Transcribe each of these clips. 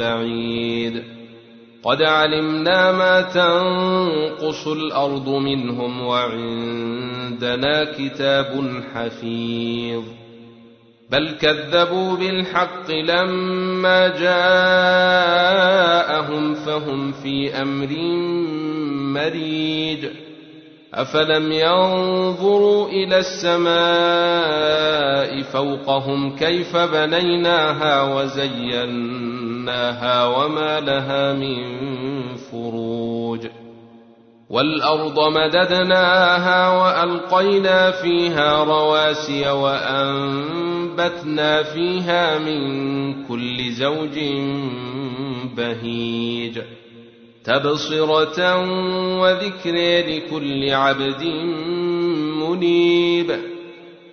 بعيد. قد علمنا ما تنقص الأرض منهم وعندنا كتاب حفيظ. بل كذبوا بالحق لما جاءهم فهم في أمر مريج. أفلم ينظروا إلى السماء فوقهم كيف بنيناها وزيناها وما لها من فروج والارض مددناها والقينا فيها رواسي وانبتنا فيها من كل زوج بهيج تبصرة وذكر لكل عبد منيب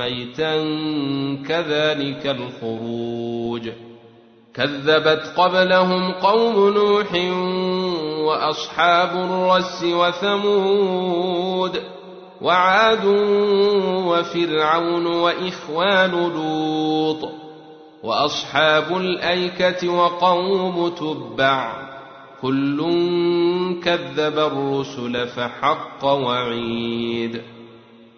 ميتا كذلك الخروج. كذبت قبلهم قوم نوح وأصحاب الرس وثمود وعاد وفرعون وإخوان لوط وأصحاب الأيكة وقوم تبع. كل كذب الرسل فحق وعيد.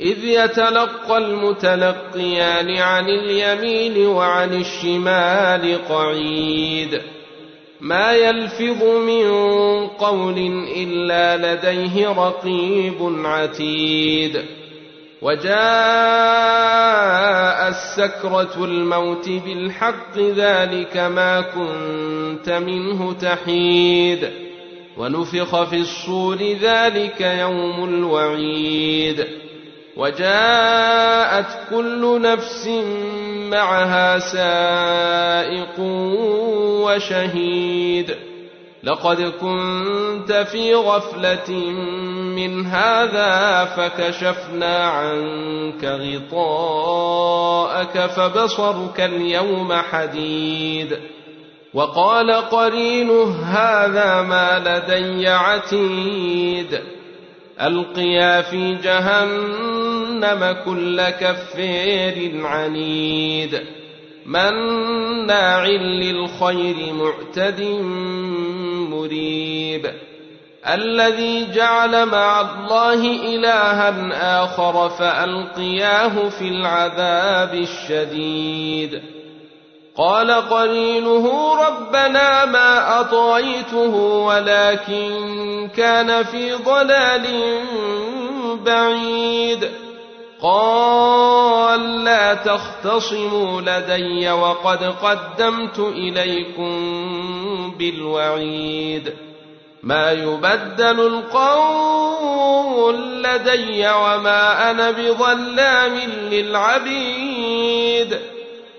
إذ يتلقى المتلقيان عن اليمين وعن الشمال قعيد. ما يلفظ من قول إلا لديه رقيب عتيد. وجاء السكرة الموت بالحق ذلك ما كنت منه تحيد. ونفخ في الصور ذلك يوم الوعيد. وجاءت كل نفس معها سائق وشهيد. لقد كنت في غفلة من هذا فكشفنا عنك غطاءك فبصرك اليوم حديد. وقال قرينه هذا ما لدي عتيد. ألقيا في جهنم كل كفير عنيد. مناع للخير معتد مريب. الذي جعل مع الله إلها آخر فألقياه في العذاب الشديد. قال قرينه ربنا ما اطغيته ولكن كان في ضلال بعيد. قال لا تختصموا لدي وقد قدمت إليكم بالوعيد. ما يبدل القول لدي وما أنا بظلام للعبيد.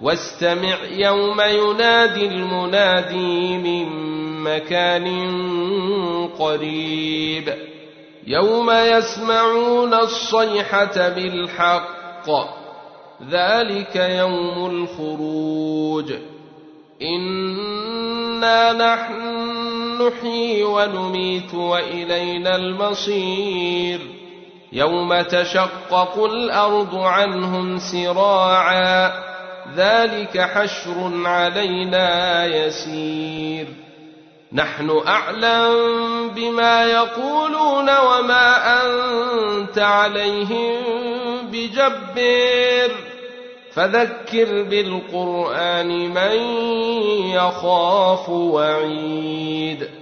واستمع يوم ينادي المنادي من مكان قريب. يوم يسمعون الصيحة بالحق. ذلك يوم الخروج. إنا نحن نحيي ونميت وإلينا المصير. يوم تشقق الأرض عنهم سراعا. ذلك حشر علينا يسير. نحن أعلم بما يقولون وما أنت عليهم بجبر فذكر بالقرآن من يخاف وعيد.